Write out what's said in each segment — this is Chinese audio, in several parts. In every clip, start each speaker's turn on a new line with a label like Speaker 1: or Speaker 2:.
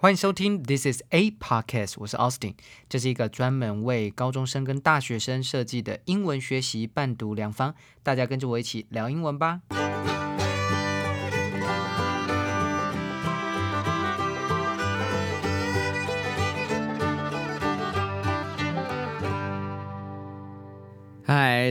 Speaker 1: 欢迎收听 This is a podcast，我是 Austin，这是一个专门为高中生跟大学生设计的英文学习伴读良方，大家跟着我一起聊英文吧。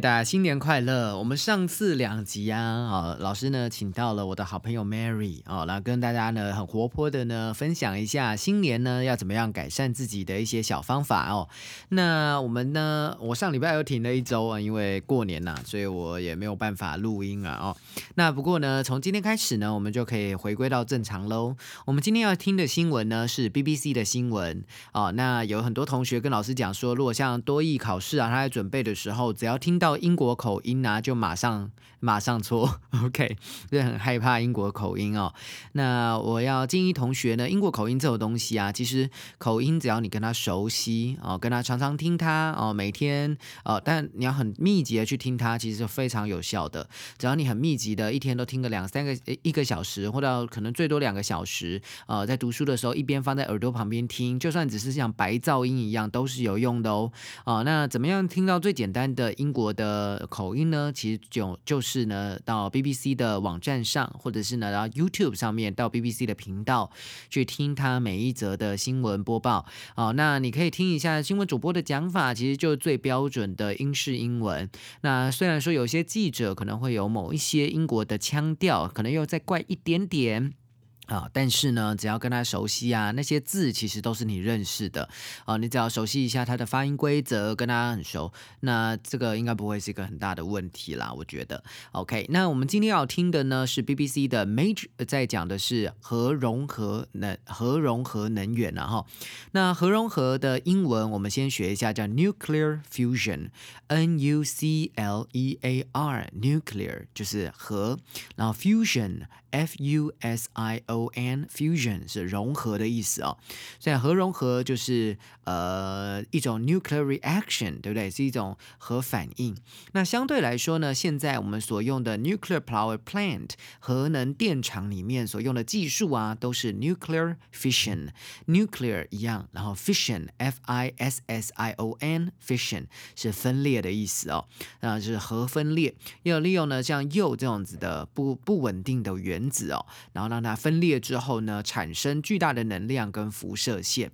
Speaker 1: 大家新年快乐！我们上次两集啊，啊，老师呢请到了我的好朋友 Mary 哦，来跟大家呢很活泼的呢分享一下新年呢要怎么样改善自己的一些小方法哦。那我们呢，我上礼拜又停了一周啊，因为过年呐，所以我也没有办法录音啊哦。那不过呢，从今天开始呢，我们就可以回归到正常喽。我们今天要听的新闻呢是 BBC 的新闻哦。那有很多同学跟老师讲说，如果像多艺考试啊，他在准备的时候，只要听到到英国口音啊，就马上 马上错，OK，就很害怕英国口音哦。那我要建议同学呢，英国口音这种东西啊，其实口音只要你跟他熟悉哦，跟他常常听他哦，每天哦，但你要很密集的去听他，其实是非常有效的。只要你很密集的一天都听个两三个一个小时，或者可能最多两个小时，呃，在读书的时候一边放在耳朵旁边听，就算只是像白噪音一样，都是有用的哦。哦，那怎么样听到最简单的英国的口音呢？其实就就是呢，到 BBC 的网站上，或者是呢到 YouTube 上面，到 BBC 的频道去听它每一则的新闻播报。哦，那你可以听一下新闻主播的讲法，其实就是最标准的英式英文。那虽然说有些记者可能会有某一些英国的腔调，可能又再怪一点点。啊，但是呢，只要跟他熟悉啊，那些字其实都是你认识的啊，你只要熟悉一下他的发音规则，跟他很熟，那这个应该不会是一个很大的问题啦，我觉得。OK，那我们今天要听的呢是 BBC 的 Major 在讲的是核融合能核融合能源啊哈。那核融合的英文我们先学一下，叫 Nuclear Fusion，N U C L E A R，Nuclear 就是核，然后 Fusion。F U S I O o n fusion 是融合的意思哦，所以核融合就是呃一种 nuclear reaction，对不对？是一种核反应。那相对来说呢，现在我们所用的 nuclear power plant 核能电厂里面所用的技术啊，都是 nuclear fission。nuclear 一样，然后 fission F I S S I O N fission 是分裂的意思哦，那就是核分裂，要利用呢像铀这样子的不不稳定的原子哦，然后让它分裂之后呢，产生巨大的能量跟辐射线。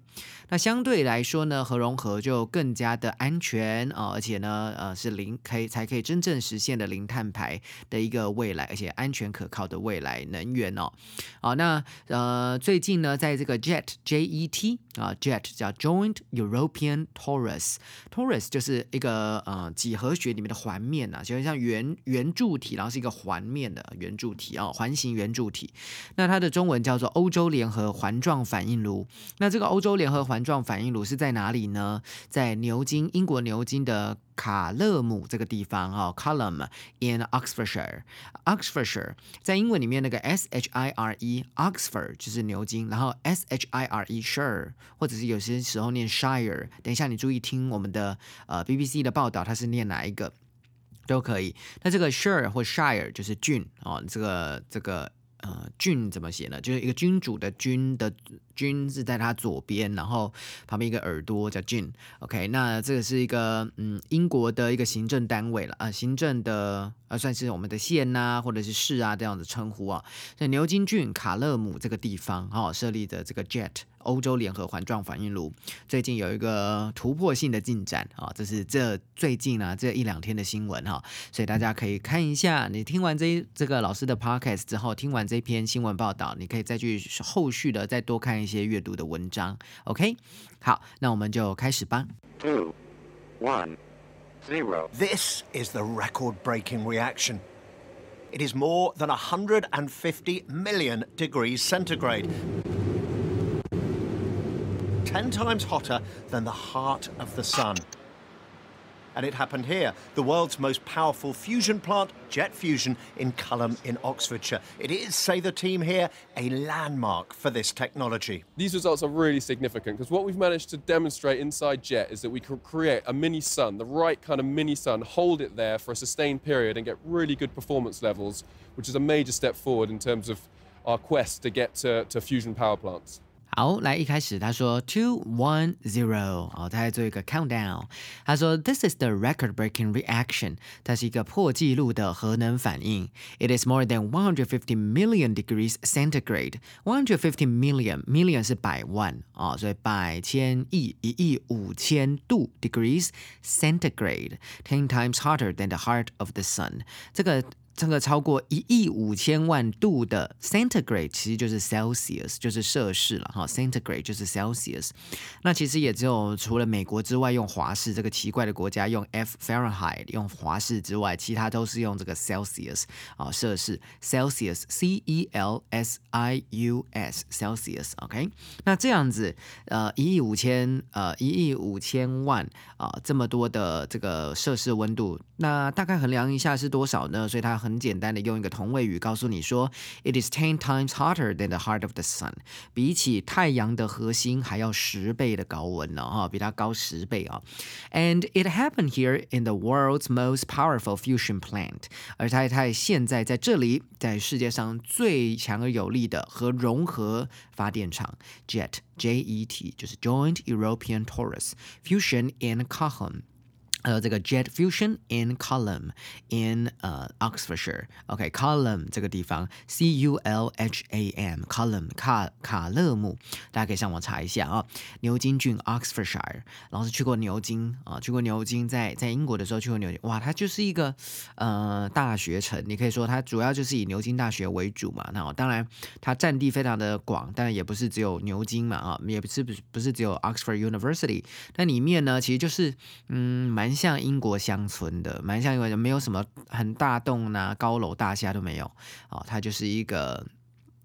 Speaker 1: 那相对来说呢，核融合就更加的安全啊，而且呢，呃，是零可以才可以真正实现的零碳排的一个未来，而且安全可靠的未来能源哦。好，那呃，最近呢，在这个 JET J E T 啊，JET 叫 Joint European Torus，Torus 就是一个呃几何学里面的环面呐，就像圆圆柱体，然后是一个环面的圆柱体啊，环形圆柱体。那它的中文叫做欧洲联合环状反应炉。那这个欧洲联合环状反应炉是在哪里呢？在牛津，英国牛津的卡勒姆这个地方哈，Column in Oxfordshire，Oxfordshire 在英文里面那个 S H I R E，Oxford 就是牛津，然后 S H I R E shire，或者是有些时候念 shire，等一下你注意听我们的呃 BBC 的报道，它是念哪一个都可以。那这个 shire 或 shire 就是郡哦，这个这个呃郡怎么写呢？就是一个君主的君的。君是在他左边，然后旁边一个耳朵叫郡。OK，那这个是一个嗯英国的一个行政单位了啊，行政的呃算是我们的县呐或者是市啊这样子称呼啊。在牛津郡卡勒姆这个地方哦设立的这个 JET 欧洲联合环状反应炉，最近有一个突破性的进展啊，这是这最近啊这一两天的新闻哈，所以大家可以看一下。你听完这这个老师的 Podcast 之后，听完这篇新闻报道，你可以再去后续的再多看。一些阅读的文章，OK，好，那我们就开始吧。
Speaker 2: Two, one, zero.
Speaker 3: This is the record breaking reaction. It is more than 150 million degrees centigrade. 10 times hotter than the heart of the sun. And it happened here, the world's most powerful fusion plant, Jet Fusion, in Culham in Oxfordshire. It is, say the team here, a landmark for this technology.
Speaker 4: These results are really significant because what we've managed to demonstrate inside Jet is that we can create a mini sun, the right kind of mini sun, hold it there for a sustained period and get really good performance levels, which is a major step forward in terms of our quest to get to, to fusion power plants.
Speaker 1: 好，来一开始他说 two one zero，哦，他在做一个 countdown。他说 This is the record-breaking reaction，它是一个破纪录的核能反应。It is more than one hundred fifty million degrees centigrade. One hundred fifty million million 是百万啊、哦，所以百千亿一亿五千度 degrees centigrade, ten times hotter than the heart of the sun。这个 这个超过一亿五千万度的 centigrade 其实就是 Celsius，就是摄氏了哈，centigrade 就是 Celsius。那其实也只有除了美国之外用华氏这个奇怪的国家用 F Fahrenheit 用华氏之外，其他都是用这个 Celsius 啊摄氏 Celsius C E L S I U S Celsius OK。那这样子呃一亿五千呃一亿五千万啊这么多的这个摄氏温度，那大概衡量一下是多少呢？所以它很简单的用一个同位语告诉你说，It is ten times hotter than the heart of the sun，比起太阳的核心还要十倍的高温呢，哈，比它高十倍啊。And it happened here in the world's most powerful fusion plant，而它它现在在这里，在世界上最强而有力的核融合发电厂 JET J E T 就是 Joint European Torus Fusion in 还有。这个 Jet Fusion in Column in 呃 Oxfordshire，OK，Column、这个地方，C U L H A M，Column 卡卡勒姆，大家可以上网查一下啊。牛津郡 Oxfordshire，老师去过牛津啊，去过牛津，在在英国的时候去过牛津，哇，它就是一个呃大学城，你可以说它主要就是以牛津大学为主嘛。那当然它占地非常的广，当然也不是只有牛津嘛啊，也不是不是不是只有 Oxford University，那里面呢其实就是嗯蛮。像英国乡村的，蛮像英国，没有什么很大栋啊、高楼大厦都没有哦，它就是一个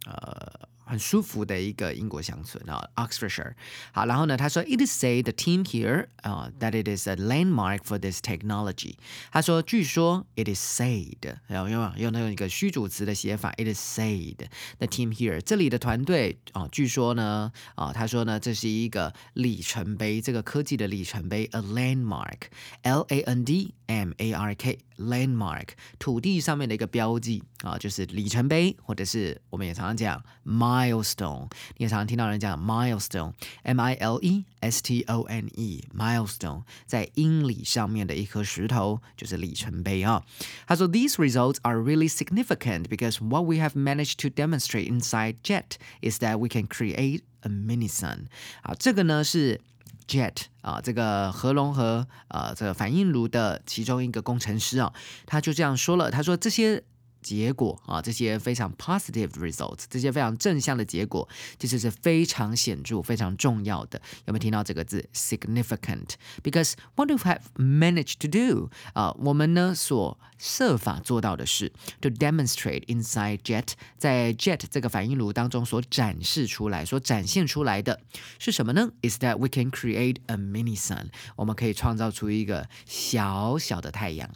Speaker 1: 呃。很舒服的一个英国乡村啊，Oxfordshire。好，然后呢，他说，It is say the team here 啊、uh, that it is a landmark for this technology。他说，据说 it is said，然后用用用一个虚主词的写法，it is said the team here 这里的团队啊、呃，据说呢啊、呃，他说呢，这是一个里程碑，这个科技的里程碑，a landmark，L A N D M A R K。landmark 土地上面的一个标记啊，就是里程碑，或者是我们也常常讲 milestone，你也常常听到人讲 milestone，M I L E S T O N E，milestone 在英里上面的一颗石头就是里程碑啊。他说，These results are really significant because what we have managed to demonstrate inside JET is that we can create a mini sun。啊，这个呢是。 Jet 啊，这个核融合啊，这个反应炉的其中一个工程师啊，他就这样说了，他说这些。结果啊，这些非常 positive results，这些非常正向的结果，其实是非常显著、非常重要的。有没有听到这个字 significant？Because what do we have managed to do 啊，我们呢所设法做到的是 to demonstrate inside jet，在 jet 这个反应炉当中所展示出来、所展现出来的是什么呢？Is that we can create a mini sun？我们可以创造出一个小小的太阳。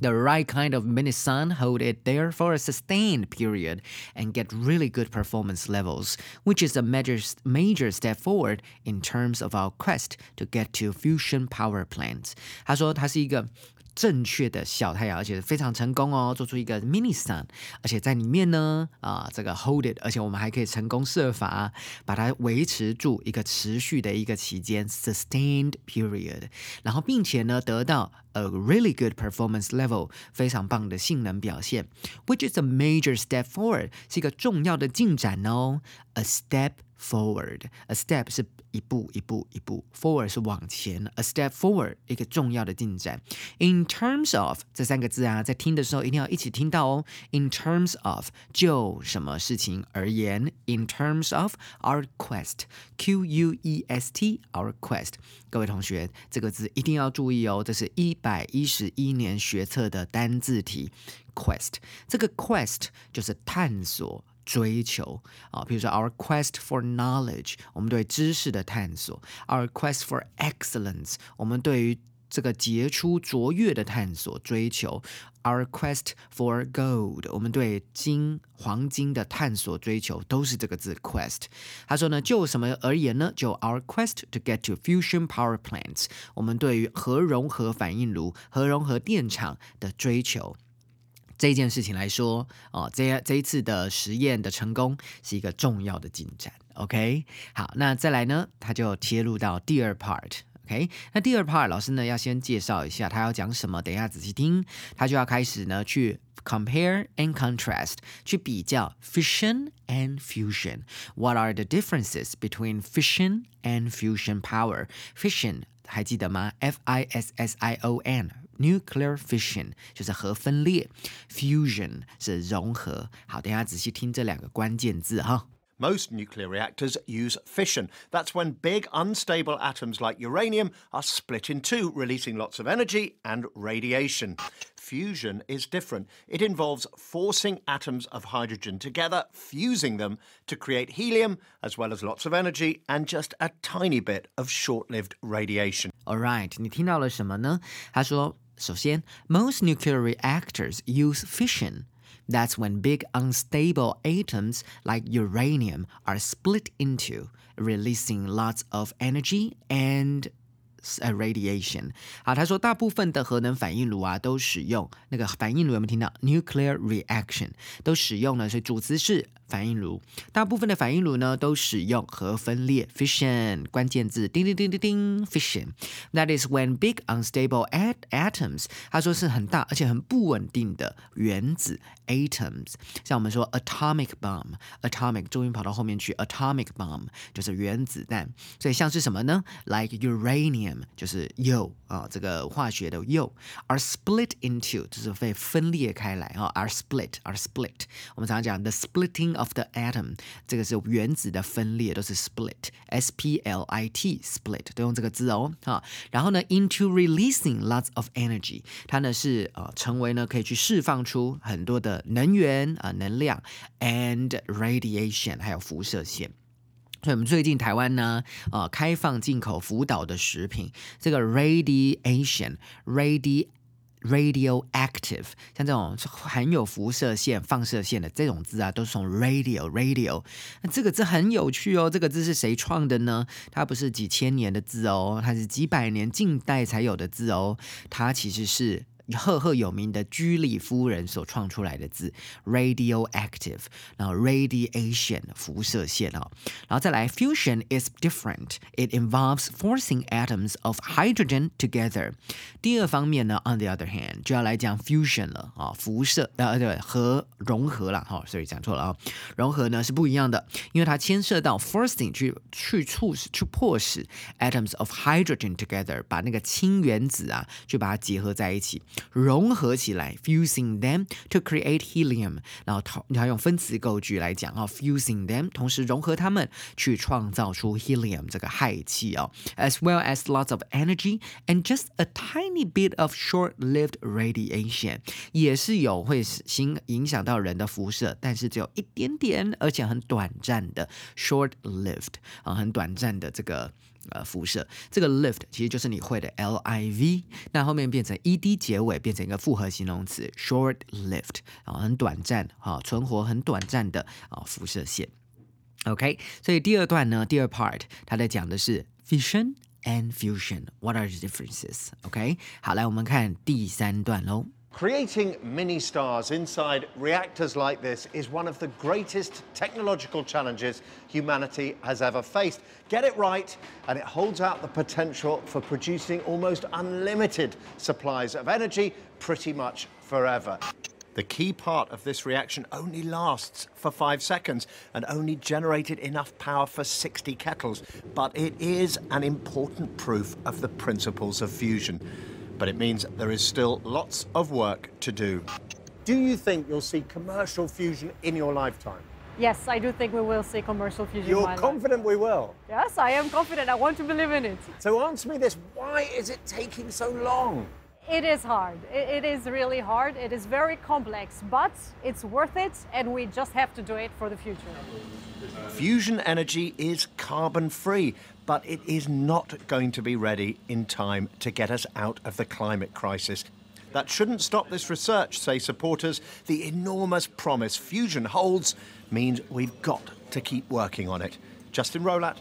Speaker 1: the right kind of mini sun hold it there for a sustained period and get really good performance levels, which is a major, major step forward in terms of our quest to get to fusion power plants. 他说它是一个 正确的小太阳，而且非常成功哦，做出一个 mini sun，而且在里面呢，啊，这个 hold it，而且我们还可以成功设法把它维持住一个持续的一个期间 sustained period，然后并且呢得到 a really good performance level，非常棒的性能表现，which is a major step forward，是一个重要的进展哦，a step。 forward. A step 是一步一步一步，forward 是往前，a step forward 一个重要的进展。In terms of 这三个字啊，在听的时候一定要一起听到哦。In terms of 就什么事情而言，In terms of our quest，Q U E S T our quest。各位同学，这个字一定要注意哦，这是一百一十一年学测的单字题。Quest 这个 quest 就是探索。追求啊，比如说 our quest for knowledge，我们对知识的探索；our quest for excellence，我们对于这个杰出卓越的探索追求；our quest for gold，我们对金黄金的探索追求，都是这个字 quest。他说呢，就什么而言呢？就 our quest to get to fusion power plants，我们对于核融合反应炉、核融合电厂的追求。这件事情来说，哦，这这一次的实验的成功是一个重要的进展。OK，好，那再来呢，他就切入到第二 part。OK，那第二 part 老师呢要先介绍一下他要讲什么，等一下仔细听，他就要开始呢去 compare and contrast，去比较 fission and fusion。What are the differences between fission and fusion power? Fission 还记得吗？F I S S I O N。Nuclear fission 就是核分裂，fusion 是融合。好，等一下仔细听这两个关键字哈。
Speaker 3: Most nuclear reactors use fission. That's when big, unstable atoms like uranium are split in two, releasing lots of energy and radiation. Fusion is different. It involves forcing atoms of hydrogen together, fusing them to create helium, as well as lots of energy and just a tiny bit of short lived radiation.
Speaker 1: All right，你听到了什么呢？他说， 首先，most nuclear reactors use fission. That's when big unstable atoms like uranium are split into, releasing lots of energy and 呃 radiation。好，他说大部分的核能反应炉啊都使用那个反应炉有没有听到 nuclear reaction 都使用呢？所以主词是反应炉，大部分的反应炉呢都使用核分裂 fission 关键字叮叮叮叮叮 fission。That is when big unstable at atoms，他说是很大而且很不稳定的原子 atoms，像我们说 atomic bomb，atomic 重音跑到后面去，atomic bomb 就是原子弹，所以像是什么呢？Like uranium 就是铀啊，这个化学的铀，are split into 就是被分裂开来啊，are split are split。我们常常讲 the splitting of the atom，这个是原子的分裂，都是 split，s p l i t split 都用这个字哦啊。然后呢，into releasing lots of energy，它呢是呃成为呢可以去释放出很多的能源啊、能量，and radiation 还有辐射线。所以我们最近台湾呢，呃，开放进口福岛的食品，这个 radiation radi radioactive，像这种含有辐射线、放射线的这种字啊，都是从 radio radio。那这个字很有趣哦，这个字是谁创的呢？它不是几千年的字哦，它是几百年近代才有的字哦，它其实是。赫赫有名的居里夫人所创出来的字，radioactive，然后 radiation 辐射线哦，然后再来 fusion is different. It involves forcing atoms of hydrogen together. 第二方面呢，on the other hand 就要来讲 fusion 了啊，辐射呃对核融合了哈，所以讲错了啊，融合呢是不一样的，因为它牵涉到 forcing 去去促使去迫使 atoms of hydrogen together 把那个氢原子啊去把它结合在一起。融合起来，fusing them to create helium，然后它它用分词构句来讲啊，fusing them，同时融合它们去创造出 helium 这个氦气哦，as well as lots of energy and just a tiny bit of short-lived radiation，也是有会影影响到人的辐射，但是只有一点点，而且很短暂的 short-lived 啊，很短暂的这个。 呃，辐射这个 lift 其实就是你会的 L I V，那后面变成 E D 结尾，变成一个复合形容词 short lived 啊，很短暂啊，存活很短暂的啊辐射线。OK，所以第二段呢，第二 part 它在讲的是 fission and fusion。What are the differences? OK，好，来我们看第三段喽。
Speaker 3: Creating mini stars inside reactors like this is one of the greatest technological challenges humanity has ever faced. Get it right, and it holds out the potential for producing almost unlimited supplies of energy pretty much forever. The key part of this reaction only lasts for five seconds and only generated enough power for 60 kettles, but it is an important proof of the principles of fusion. But it means there is still lots of work to do. Do you think you'll see commercial fusion in your lifetime?
Speaker 5: Yes, I do think we will see commercial fusion.
Speaker 3: You're
Speaker 5: my life.
Speaker 3: confident we will.
Speaker 5: Yes, I am confident. I want to believe in it.
Speaker 3: So answer me this why is it taking so long?
Speaker 5: It is hard. It, is really hard. It is very complex, but it's worth it, and we just have to do it for the future.
Speaker 3: Fusion energy is carbon free, but it is not going to be ready in time to get us out of the climate crisis. That shouldn't stop this research, say supporters. The enormous promise fusion holds means we've got to keep working on it. Justin Rolat,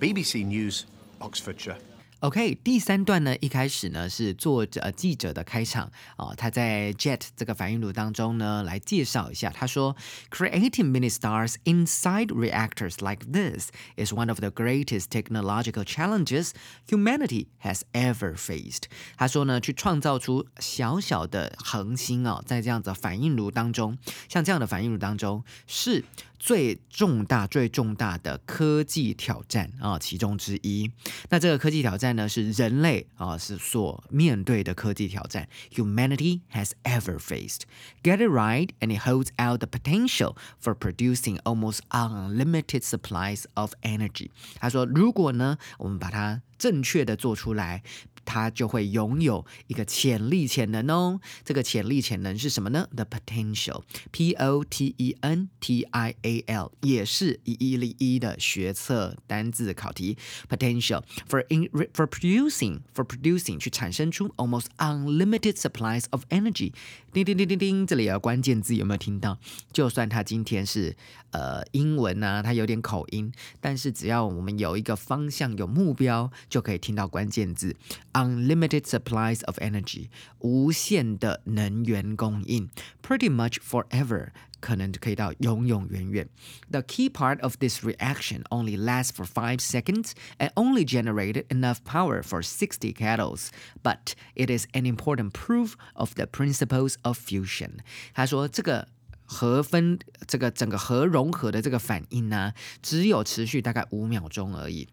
Speaker 3: BBC News, Oxfordshire.
Speaker 1: OK，第三段呢，一开始呢是作者、呃、记者的开场啊、他在 JET 这个反应炉当中呢来介绍一下，他说，Creating mini stars inside reactors like this is one of the greatest technological challenges humanity has ever faced。他说呢，去创造出小小的恒星哦，在这样子反应炉当中，像这样的反应炉当中是。最重大、最重大的科技挑战啊，其中之一。那这个科技挑战呢，是人类啊是所面对的科技挑战，humanity has ever faced. Get it right, and it holds out the potential for producing almost unlimited supplies of energy. 他说，如果呢，我们把它正确的做出来。它就会拥有一个潜力潜能哦。这个潜力潜能是什么呢？The potential，P O T E N T I A L，也是一一零一的学测单字考题。Potential for in for producing for producing 去产生出 almost unlimited supplies of energy。叮叮叮叮叮，这里有关键字有没有听到？就算它今天是呃英文呢、啊，它有点口音，但是只要我们有一个方向、有目标，就可以听到关键字。unlimited supplies of energy，无限的能源供应，pretty much forever。可能可以到永永远远。The key part of this reaction only lasts for five seconds and only generated enough power for 60 kettles, but it is an important proof of the principles of fusion. 他说这个。核分这个整个核融合的这个反应呢，只有持续大概五秒钟而已。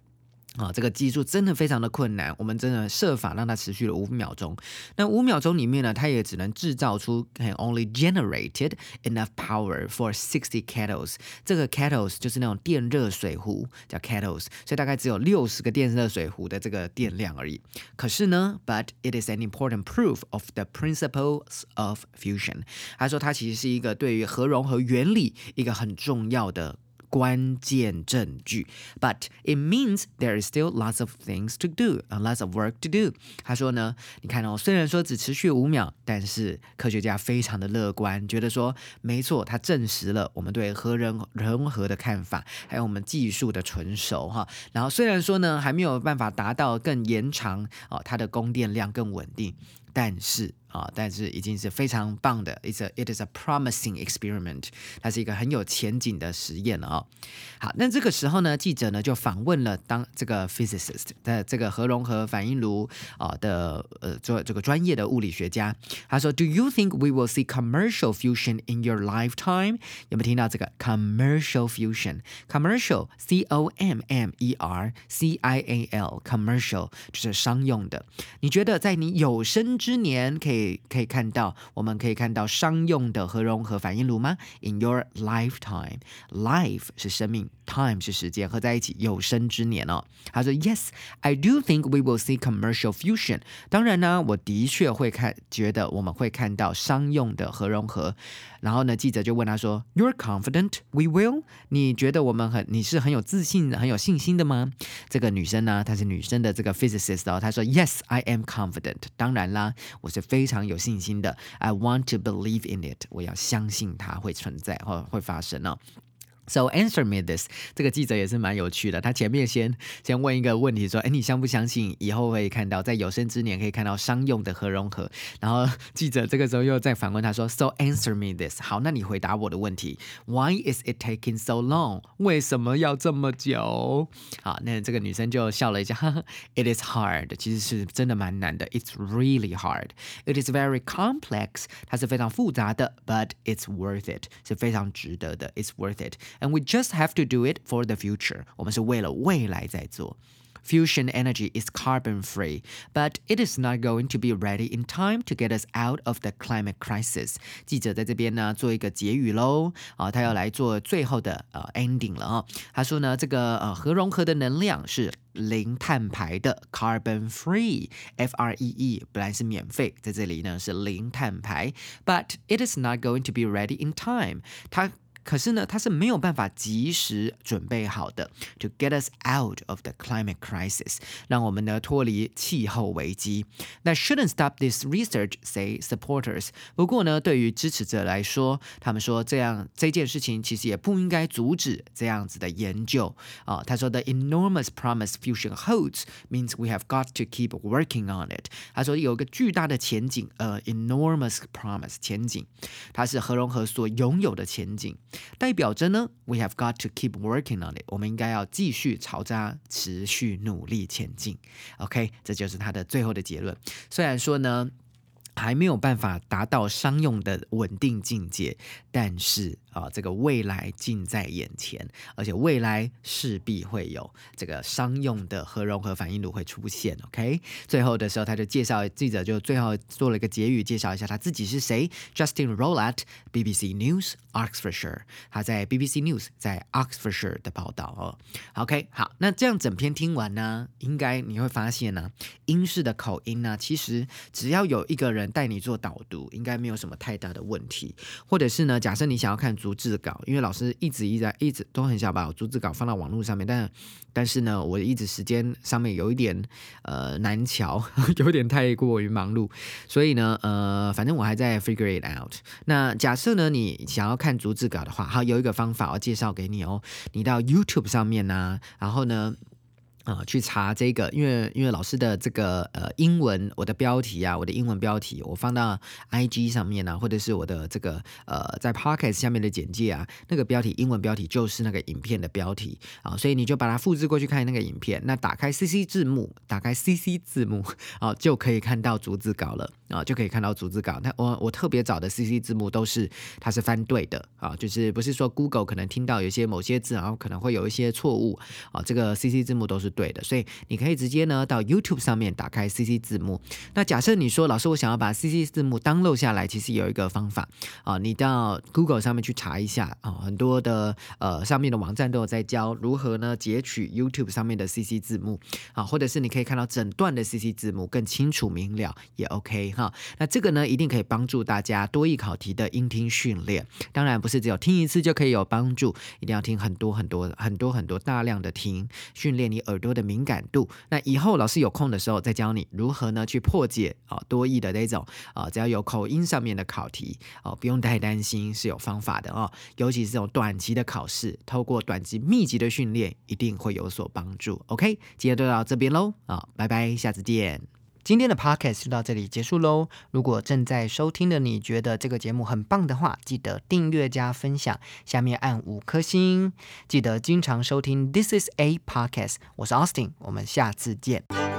Speaker 1: 啊，这个技术真的非常的困难，我们真的设法让它持续了五秒钟。那五秒钟里面呢，它也只能制造出 can only generated enough power for sixty kettles。这个 kettles 就是那种电热水壶，叫 kettles，所以大概只有六十个电热水壶的这个电量而已。可是呢，but it is an important proof of the principles of fusion。他说它其实是一个对于核融合原理一个很重要的。关键证据，but it means there is still lots of things to do, a lots of work to do。他说呢，你看哦，虽然说只持续五秒，但是科学家非常的乐观，觉得说没错，它证实了我们对核人融合的看法，还有我们技术的纯熟哈。然后虽然说呢，还没有办法达到更延长哦，它的供电量更稳定，但是。啊，但是已经是非常棒的，it's a it is a promising experiment，它是一个很有前景的实验了啊。好，那这个时候呢，记者呢就访问了当这个 physicist 的这个核融合反应炉啊的呃做这个专业的物理学家，他说，Do you think we will see commercial fusion in your lifetime？有没有听到这个 commercial fusion？commercial c o m m e r c i a l commercial 就是商用的。你觉得在你有生 之年可以可以看到，我们可以看到商用的核融合反应炉吗？In your lifetime，life 是生命，time 是时间，合在一起有生之年哦。他说，Yes，I do think we will see commercial fusion。当然呢，我的确会看，觉得我们会看到商用的核融合。然后呢，记者就问他说，You're confident we will？你觉得我们很，你是很有自信、很有信心的吗？这个女生呢，她是女生的这个 physicist 哦，她说，Yes，I am confident。当然啦，我是非常有信心的。I want to believe in it。我要相信它会存在或会发生哦。So answer me this，这个记者也是蛮有趣的。他前面先先问一个问题，说：“哎，你相不相信以后会看到在有生之年可以看到商用的核融合？”然后 记者这个时候又再反问他说：“So answer me this，好，那你回答我的问题。Why is it taking so long？为什么要这么久？”好，那这个女生就笑了一下 哈哈，“It is hard，其实是真的蛮难的。It's really hard. It is very complex，它是非常复杂的，but it's worth it，是非常值得的。It's worth it。” And we just have to do it for the future. 我们是为了未来在做。Fusion energy is carbon free, but it is not going to be ready in time to get us out of the climate crisis. 记者在这边呢做一个结语喽，啊，他要来做最后的呃 ending 了啊。他说呢，这个呃核融合的能量是零碳排的 carbon free，F R E E 本来是免费，在这里呢是零碳排，but it is not going to be ready in time. 它 可是呢，它是没有办法及时准备好的，to get us out of the climate crisis，让我们呢脱离气候危机。That shouldn't stop this research, say supporters。不过呢，对于支持者来说，他们说这样这件事情其实也不应该阻止这样子的研究啊。他说，The enormous promise fusion holds means we have got to keep working on it。他说有个巨大的前景，呃，enormous promise 前景，它是核融合所拥有的前景。 代表着呢，we have got to keep working on it，我们应该要继续朝着持续努力前进。OK，这就是它的最后的结论。虽然说呢。还没有办法达到商用的稳定境界，但是啊，这个未来近在眼前，而且未来势必会有这个商用的核融合反应炉会出现。OK，最后的时候他就介绍记者就最后做了一个结语，介绍一下他自己是谁，Justin Rowlatt，BBC News Oxfordshire，他在 BBC News 在 Oxfordshire 的报道哦。OK，好，那这样整篇听完呢，应该你会发现呢，英式的口音呢，其实只要有一个人。带你做导读，应该没有什么太大的问题。或者是呢，假设你想要看逐字稿，因为老师一直一直一直都很想把逐字稿放到网络上面，但但是呢，我一直时间上面有一点呃难瞧，有点太过于忙碌，所以呢，呃，反正我还在 figure it out。那假设呢，你想要看逐字稿的话，好，有一个方法我介绍给你哦，你到 YouTube 上面呢，然后呢。啊，去查这个，因为因为老师的这个呃英文，我的标题啊，我的英文标题，我放到 I G 上面啊，或者是我的这个呃在 Podcast 下面的简介啊，那个标题英文标题就是那个影片的标题啊，所以你就把它复制过去看那个影片，那打开 C C 字幕，打开 C C 字幕啊，就可以看到逐字稿了啊，就可以看到逐字稿。那我我特别找的 C C 字幕都是它是翻对的啊，就是不是说 Google 可能听到有些某些字，然后可能会有一些错误啊，这个 C C 字幕都是。对的，所以你可以直接呢到 YouTube 上面打开 CC 字幕。那假设你说老师，我想要把 CC 字幕 download 下来，其实有一个方法啊，你到 Google 上面去查一下啊，很多的呃上面的网站都有在教如何呢截取 YouTube 上面的 CC 字幕啊，或者是你可以看到整段的 CC 字幕更清楚明了也 OK 哈。那这个呢一定可以帮助大家多义考题的音听训练。当然不是只有听一次就可以有帮助，一定要听很多很多很多很多大量的听训练你耳。多的敏感度，那以后老师有空的时候再教你如何呢去破解啊多义的那种啊，只要有口音上面的考题哦，不用太担心，是有方法的哦。尤其是这种短期的考试，透过短期密集的训练，一定会有所帮助。OK，今天就到这边喽啊，拜拜，下次见。今天的 podcast 就到这里结束喽。如果正在收听的你觉得这个节目很棒的话，记得订阅加分享，下面按五颗星。记得经常收听 This is a podcast。我是 Austin，我们下次见。